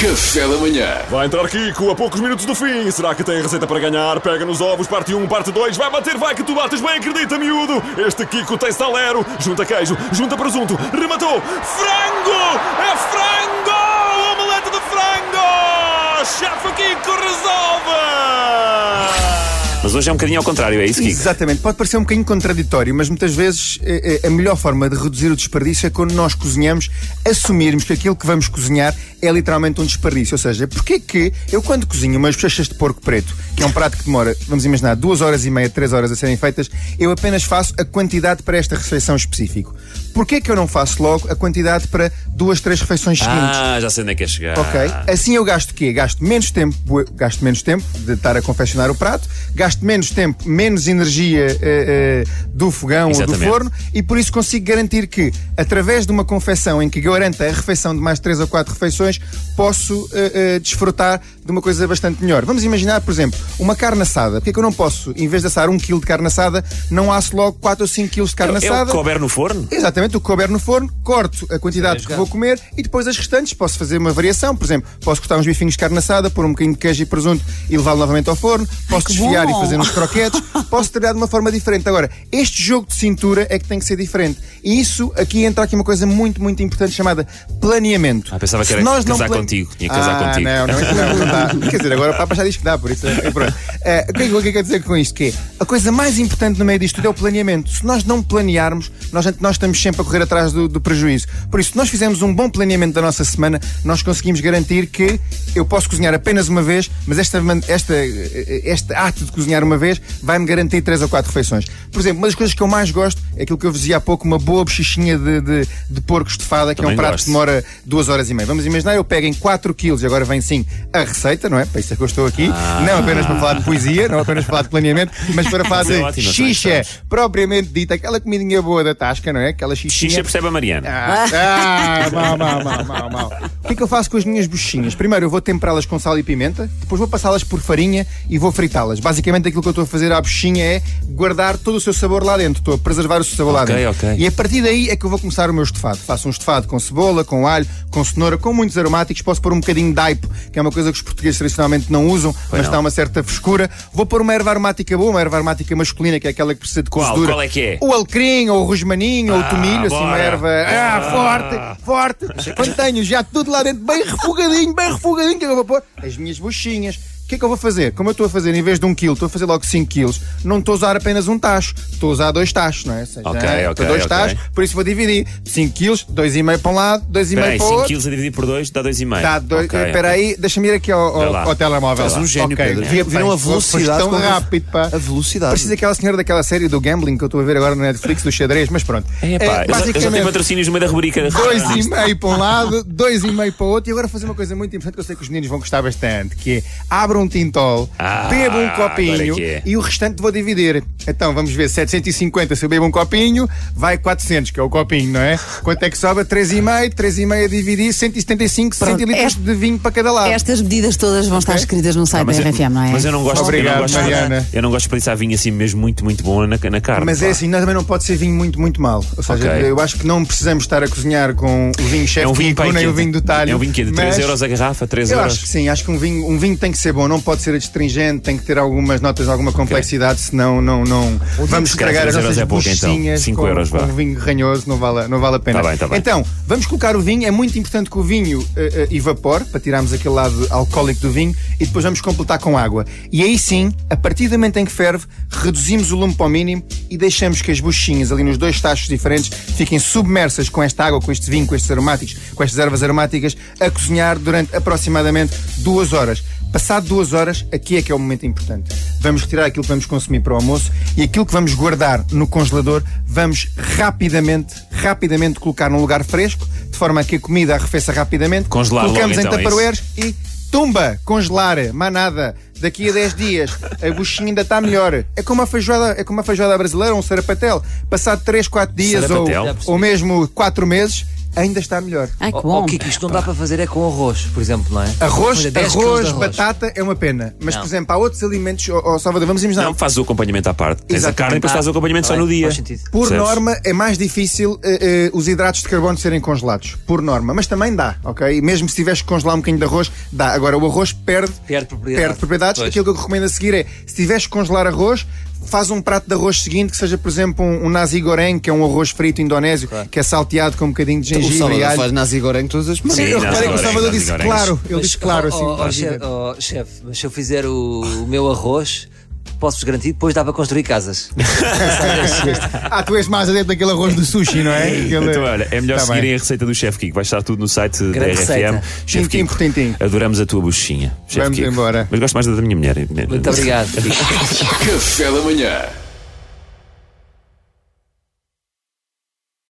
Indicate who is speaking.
Speaker 1: Café da manhã.
Speaker 2: Vai entrar Kiko a poucos minutos do fim. Será que tem receita para ganhar? Pega nos ovos, parte 1, parte 2. Vai bater, vai que tu bates bem, acredita, miúdo. Este Kiko tem salero. Junta queijo, junta presunto. Rematou. Frango! É frango! Omelete de frango! Chefe Kiko resolve!
Speaker 3: Mas hoje é um bocadinho ao contrário, é isso, Kiko?
Speaker 4: Exatamente, pode parecer um bocadinho contraditório, mas muitas vezes eh, eh, a melhor forma de reduzir o desperdício é quando nós cozinhamos, assumirmos que aquilo que vamos cozinhar é literalmente um desperdício. Ou seja, porquê que eu quando cozinho umas bochechas de porco preto, que é um prato que demora, vamos imaginar, duas horas e meia, três horas a serem feitas, eu apenas faço a quantidade para esta refeição específico. Porquê que eu não faço logo a quantidade para duas, três refeições seguintes?
Speaker 3: Ah, já sei onde é que é chegar.
Speaker 4: Ok? Assim eu gasto o quê? Gasto menos tempo, gasto menos tempo de estar a confeccionar o prato, gasto menos tempo, menos energia eh, eh, do fogão
Speaker 3: Exatamente.
Speaker 4: ou do forno e por isso consigo garantir que, através de uma confecção em que garanta a refeição de mais três ou quatro refeições, posso eh, desfrutar de uma coisa bastante melhor. Vamos imaginar, por exemplo, uma carne assada. Porque é que eu não posso, em vez de assar um quilo de carne assada, não asso logo 4 ou 5 quilos de carne
Speaker 3: É
Speaker 4: assada?
Speaker 3: o que couber no forno?
Speaker 4: Exatamente, o que couber no forno, corto a quantidade que vou comer e depois as restantes posso fazer uma variação. Por exemplo, posso cortar uns bifinhos de carne assada, pôr um bocadinho de queijo e presunto e levá-lo novamente ao forno. Posso
Speaker 5: que
Speaker 4: desfiar
Speaker 5: bom.
Speaker 4: e fazer uns croquetes. posso trabalhar de uma forma diferente. Agora, este jogo de cintura é que tem que ser diferente. E isso, aqui entra aqui uma coisa muito, muito importante chamada planeamento.
Speaker 3: Ah, pensava que era
Speaker 4: nós não
Speaker 3: casar
Speaker 4: plan-
Speaker 3: contigo. Tinha que casar
Speaker 4: ah,
Speaker 3: contigo.
Speaker 4: Não, não, não, não dá. Quer dizer, agora o Papa já diz que dá, por isso é pronto. Eh, o que é que- o que é que quer dizer com isto? Que é, a coisa mais importante no meio disto tudo é o planeamento. Se nós não planearmos, nós, nós estamos sempre a correr atrás do, do prejuízo. Por isso, se nós fizermos um bom planeamento da nossa semana, nós conseguimos garantir que eu posso cozinhar apenas uma vez, mas esta, esta, eh, este ato de cozinhar uma vez vai-me garantir três ou quatro refeições. Por exemplo, uma das coisas que eu mais gosto é aquilo que eu vos dizia há pouco, uma boa bochichinha de, de, de porco estufada, que é um prato
Speaker 3: gosto.
Speaker 4: que demora duas horas e meia. Vamos imaginar, eu pego em 4 quilos, e agora vem sim a receita, não é? Para isso é que eu estou aqui. Não apenas para falar de poesia, não apenas para falar de planeamento, mas para falar
Speaker 3: é
Speaker 4: de xixa, propriamente dita, aquela comidinha boa da tasca, não é? Aquela xixinha.
Speaker 3: Xixa percebe a Mariana.
Speaker 4: Ah, ah, mal, mal, mal, mal, mal. O que é que eu faço com as minhas buchinhas? Primeiro eu vou temperá-las com sal e pimenta, depois vou passá-las por farinha e vou fritá-las. Basicamente aquilo que eu estou a fazer à buchinha é guardar todo o seu sabor lá dentro. Estou a preservar o seu sabor lá
Speaker 3: Ok,
Speaker 4: dentro.
Speaker 3: ok.
Speaker 4: E a partir daí é que eu vou começar o meu estofado. Faço um estofado com cebola, com alho, com cenoura, com muitos aromáticos. Posso pôr um bocadinho de aipo, que é uma coisa que os portugueses tradicionalmente não usam, mas
Speaker 3: não.
Speaker 4: dá uma certa frescura. Vou pôr uma erva aromática boa, uma erva aromática masculina, que é aquela que precisa de
Speaker 3: Qual?
Speaker 4: cozedura.
Speaker 3: Qual é que é?
Speaker 4: O alecrim, ou o rosmaninho, ou o tomilho, assim, uma
Speaker 3: bora.
Speaker 4: erva ah, forte, forte. Quando tenho já tudo lá dentro, bem refogadinho, bem refogadinho, que eu vou pôr? As minhas buchinhas. O que é que eu vou fazer? Como eu estou a fazer, em vez de um quilo, estou a fazer logo 5 quilos. Não estou a usar apenas um tacho, estou a usar dois tachos, não é? Ou seja,
Speaker 3: Ok, ok,
Speaker 4: dois
Speaker 3: ok.
Speaker 4: tachos, por isso vou dividir 5 quilos, 2,5 para um lado, 2,5
Speaker 3: Espera aí,
Speaker 4: para o
Speaker 3: 5
Speaker 4: outro.
Speaker 3: quilos a dividir por 2 dá 2,5.
Speaker 4: Tá, dois,
Speaker 3: Ok,
Speaker 4: espera
Speaker 3: ok.
Speaker 4: aí, deixa-me ir aqui ao, ao, ao telemóvel.
Speaker 5: És um gênio,
Speaker 4: Ok,
Speaker 5: Pedro.
Speaker 4: vi-
Speaker 5: Viram a velocidade
Speaker 4: tão rápido, pá.
Speaker 5: A velocidade.
Speaker 4: Precisa daquela senhora daquela série do gambling que eu estou a ver agora no Netflix, do xadrez, mas pronto.
Speaker 3: É, pá, eu, já, eu já tenho
Speaker 4: basicamente,
Speaker 3: patrocínios no meio da rubrica.
Speaker 4: dois e meio para um lado, dois e meio para o outro, e agora fazer uma coisa muito importante que eu sei que os meninos vão gostar bastante, que é abram um tintol,
Speaker 3: Ah,
Speaker 4: bebam um copinho
Speaker 3: é é.
Speaker 4: e o restante vou dividir. Então vamos ver, 750 se eu bebo um copinho, vai 400, que é o copinho, não é? Quanto é que sobra? 3,5, 3,5 a dividir, 175, 60
Speaker 5: Pronto,
Speaker 4: litros
Speaker 5: este-
Speaker 4: de vinho para cada lado.
Speaker 5: Estas medidas todas vão estar
Speaker 4: Ok.
Speaker 5: escritas no site
Speaker 3: mas,
Speaker 5: da RFM, não é?
Speaker 3: mas eu não gosto,
Speaker 4: Obrigado,
Speaker 3: eu não gosto,
Speaker 4: Mariana.
Speaker 3: eu não gosto de desperdiçar vinho assim mesmo muito, muito bom na, na carne.
Speaker 4: Mas
Speaker 3: pá.
Speaker 4: é assim, nós também não pode ser vinho muito, muito mal. Ou seja,
Speaker 3: Ok.
Speaker 4: eu acho que não precisamos estar a cozinhar com o vinho chefe
Speaker 3: É um vinho
Speaker 4: Kiko, nem o vinho do talho.
Speaker 3: É um vinho que é de 3
Speaker 4: mas
Speaker 3: euros a garrafa, 3
Speaker 4: Eu
Speaker 3: euros.
Speaker 4: acho que sim, acho que um vinho, um vinho tem que ser bom, não pode ser adstringente, tem que ter algumas notas, alguma complexidade, senão não, não vamos estragar as
Speaker 3: 3 euros
Speaker 4: nossas
Speaker 3: é pouco, então.
Speaker 4: buchinhas
Speaker 3: 5
Speaker 4: com,
Speaker 3: euros,
Speaker 4: com um vinho ranhoso, não vale, não vale a pena.
Speaker 3: Tá bem, tá bem.
Speaker 4: Então, vamos colocar o vinho, é muito importante que o vinho eh, eh, evapore, para tirarmos aquele lado alcoólico do vinho, e depois vamos completar com água. E aí sim, a partir do momento em que ferve, reduzimos o lume para o mínimo e deixamos que as buchinhas ali nos dois tachos diferentes fiquem submersas com esta água, com este vinho, com estes aromáticos, com estas ervas aromáticas, a cozinhar durante aproximadamente duas horas. Passado duas horas, aqui é que é o momento importante. Vamos retirar aquilo que vamos consumir para o almoço e aquilo que vamos guardar no congelador, vamos rapidamente, rapidamente colocar num lugar fresco, de forma a que a comida arrefeça rapidamente.
Speaker 3: Congelar logo,
Speaker 4: Colocamos
Speaker 3: então,
Speaker 4: em
Speaker 3: é
Speaker 4: tupperwares e tumba, congelar, mais nada. Daqui a 10 dias, a buchinha ainda está melhor. É como a feijoada, é como a feijoada brasileira, um sarapatel. Passado 3, 4 dias ou, ou mesmo 4 meses, ainda está melhor.
Speaker 1: Ai, que
Speaker 5: Oh,
Speaker 1: bom.
Speaker 5: oh, Kiko, isto não dá para fazer é com arroz, por exemplo, não é?
Speaker 4: Arroz,
Speaker 5: Olha, 10 quilos
Speaker 4: arroz,
Speaker 5: arroz.
Speaker 4: batata é uma pena. Mas,
Speaker 5: Não.
Speaker 4: por exemplo, há outros alimentos. Ó ó, Salvador, vamos imaginar.
Speaker 3: Não, faz o acompanhamento à parte. Tens a carne e depois
Speaker 5: Ah,
Speaker 3: faz o acompanhamento
Speaker 5: tá
Speaker 3: só no dia.
Speaker 5: sentido.
Speaker 4: Por
Speaker 3: Percebes?
Speaker 4: norma, é mais difícil eh, eh, os hidratos de carbono serem congelados. Por norma. Mas também dá, ok? E mesmo se tiveres que congelar um bocadinho de arroz, dá. Agora, o arroz perde,
Speaker 5: Perde propriedades.
Speaker 4: perde propriedades.
Speaker 5: Pois.
Speaker 4: Aquilo que eu recomendo a seguir é, se tiveres que congelar arroz, faz um prato de arroz seguinte, que seja, por exemplo, um, um nasi goreng, que é um arroz frito indonésio, que é salteado com um bocadinho de
Speaker 6: O
Speaker 4: gengibre e
Speaker 6: Salvador
Speaker 4: alho.
Speaker 6: faz nasi goreng todas as semanas.
Speaker 3: Sim,
Speaker 4: Eu reparei que o Salvador disse claro. Ele disse claro, assim.
Speaker 5: oh, oh, oh, chefe, mas se eu fizer o, o meu arroz, posso-vos garantir, depois dá para construir casas.
Speaker 4: Ah, tu és mais adepto daquele arroz do sushi, não é? Aquele-
Speaker 3: Então, olha, é melhor
Speaker 4: Tá
Speaker 3: seguirem
Speaker 4: bem.
Speaker 3: a receita do Chef Kiko. Vai estar tudo no site da
Speaker 5: Grande
Speaker 3: RFM.
Speaker 5: receita.
Speaker 3: Chef Kiko,
Speaker 4: por tintim.
Speaker 3: adoramos a tua bochechinha. Chef
Speaker 4: Vamos
Speaker 3: Kiko.
Speaker 4: embora.
Speaker 3: Mas gosto mais da da minha mulher.
Speaker 5: Muito obrigado.
Speaker 7: Café da manhã.